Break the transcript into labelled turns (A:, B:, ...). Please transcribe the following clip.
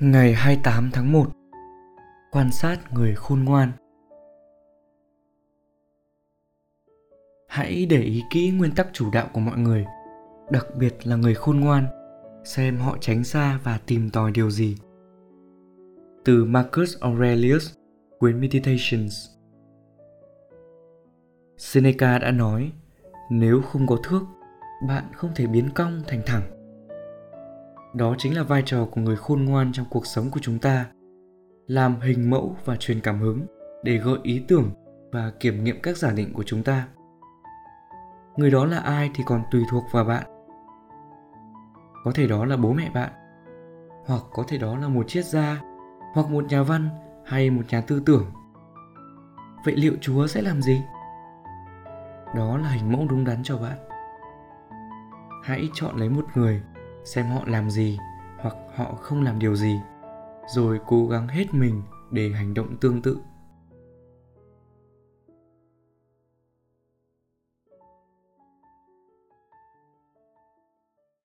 A: Ngày 28 tháng 1 Quan sát người khôn ngoan. Hãy để ý kỹ nguyên tắc chủ đạo của mọi người, đặc biệt là người khôn ngoan, xem họ tránh xa và tìm tòi điều gì. Từ Marcus Aurelius, quyển Meditations. Seneca đã nói, nếu không có thước, bạn không thể biến cong thành thẳng đó chính là vai trò của người khôn ngoan trong cuộc sống của chúng ta, làm hình mẫu và truyền cảm hứng để gợi ý tưởng và kiểm nghiệm các giả định của chúng ta. Người đó là ai thì còn tùy thuộc vào bạn. Có thể đó là bố mẹ bạn, hoặc có thể đó là một triết gia, hoặc một nhà văn hay một nhà tư tưởng. Vậy liệu chúa sẽ làm gì? Đó là hình mẫu đúng đắn cho bạn. Hãy chọn lấy một người xem họ làm gì hoặc họ không làm điều gì, rồi cố gắng hết mình để hành động tương tự.